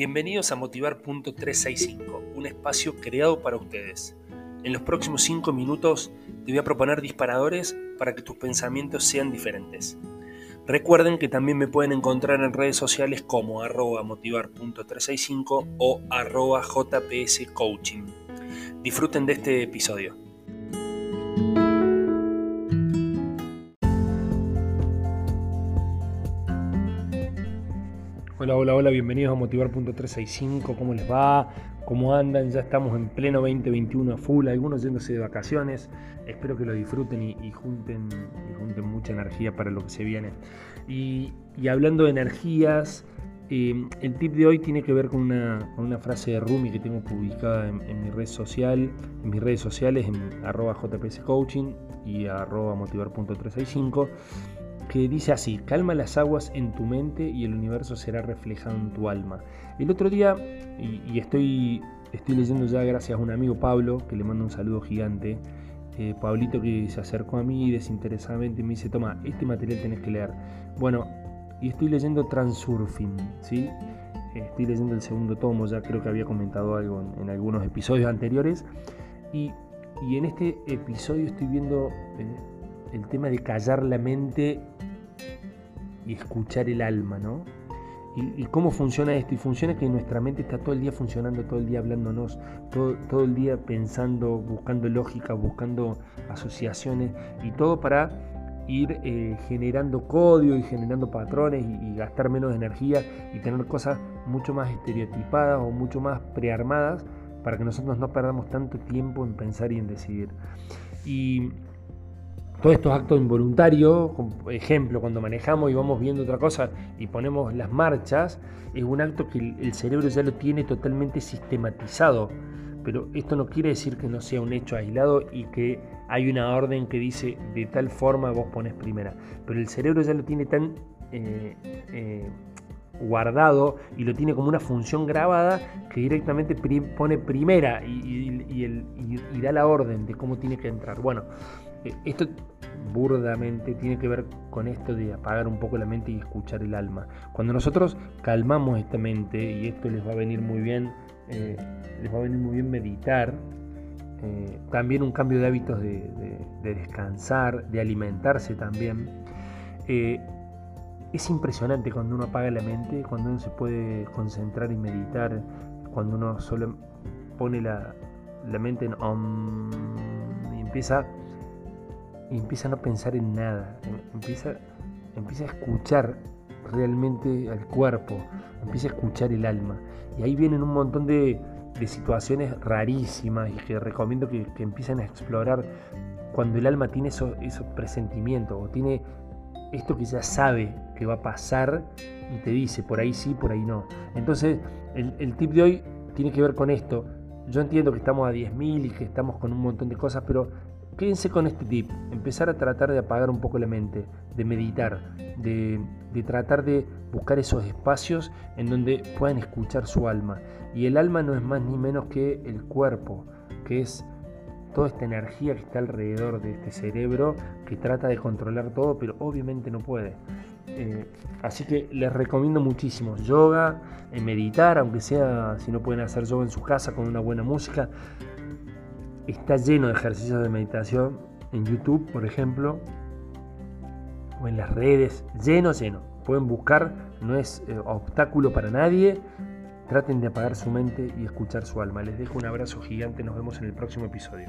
Bienvenidos a Motivar.365, un espacio creado para ustedes. En los próximos 5 minutos te voy a proponer disparadores para que tus pensamientos sean diferentes. Recuerden que también me pueden encontrar en redes sociales como arroba motivar.365 o arroba jpscoaching. Disfruten de este episodio. Hola, hola, hola, bienvenidos a Motivar.365, ¿cómo les va? ¿Cómo andan? Ya estamos en pleno 2021 a full, algunos yéndose de vacaciones, espero que lo disfruten y, junten, junten mucha energía para lo que se viene. Y, hablando de energías, eh, el tip de hoy tiene que ver con una, frase de Rumi que tengo publicada en, mi red social, en mis redes sociales, en arroba jpscoaching y arroba motivar.365 que dice así, calma las aguas en tu mente y el universo será reflejado en tu alma. El otro día, y, estoy, estoy leyendo ya gracias a un amigo Pablo, que le mando un saludo gigante, eh, Pablito que se acercó a mí desinteresadamente y me dice, toma, este material tenés que leer. Bueno, y estoy leyendo Transurfing, ¿sí? Estoy leyendo el segundo tomo, ya creo que había comentado algo en, algunos episodios anteriores. Y, en este episodio estoy viendo... Eh, el tema de callar la mente y escuchar el alma, ¿no? Y, cómo funciona esto? Y funciona que nuestra mente está todo el día funcionando, todo el día hablándonos, todo, todo el día pensando, buscando lógica, buscando asociaciones y todo para ir eh, generando código y generando patrones y, gastar menos energía y tener cosas mucho más estereotipadas o mucho más prearmadas para que nosotros no perdamos tanto tiempo en pensar y en decidir. Y todos estos actos involuntarios, por ejemplo, cuando manejamos y vamos viendo otra cosa y ponemos las marchas, es un acto que el cerebro ya lo tiene totalmente sistematizado. Pero esto no quiere decir que no sea un hecho aislado y que hay una orden que dice de tal forma vos pones primera. Pero el cerebro ya lo tiene tan eh, eh, guardado y lo tiene como una función grabada que directamente pone primera y, y da la orden de cómo tiene que entrar. Bueno, esto burdamente tiene que ver con esto de apagar un poco la mente y escuchar el alma. Cuando nosotros calmamos esta mente, y esto les va a venir muy bien, eh, les va a venir muy bien meditar, eh, también un cambio de hábitos de, descansar, de alimentarse también. es impresionante cuando uno apaga la mente, cuando uno se puede concentrar y meditar, cuando uno solo pone la, mente en om y empieza y empieza a no pensar en nada, em, empieza, empieza a escuchar realmente al cuerpo, empieza a escuchar el alma. Y ahí vienen un montón de, situaciones rarísimas y que recomiendo que, empiecen a explorar cuando el alma tiene esos eso presentimientos o tiene esto que ya sabe que va a pasar y te dice por ahí sí, por ahí no. Entonces el, el tip de hoy tiene que ver con esto. Yo entiendo que estamos a 10.000 y que estamos con un montón de cosas, pero Quédense con este tip, empezar a tratar de apagar un poco la mente, de meditar, de, tratar de buscar esos espacios en donde puedan escuchar su alma. Y el alma no es más ni menos que el cuerpo, que es toda esta energía que está alrededor de este cerebro que trata de controlar todo, pero obviamente no puede. Eh, así que les recomiendo muchísimo yoga, eh, meditar, aunque sea si no pueden hacer yoga en su casa con una buena música, está lleno de ejercicios de meditación en YouTube, por ejemplo, o en las redes, lleno, lleno. Pueden buscar, no es eh, obstáculo para nadie. Traten de apagar su mente y escuchar su alma. Les dejo un abrazo gigante, nos vemos en el próximo episodio.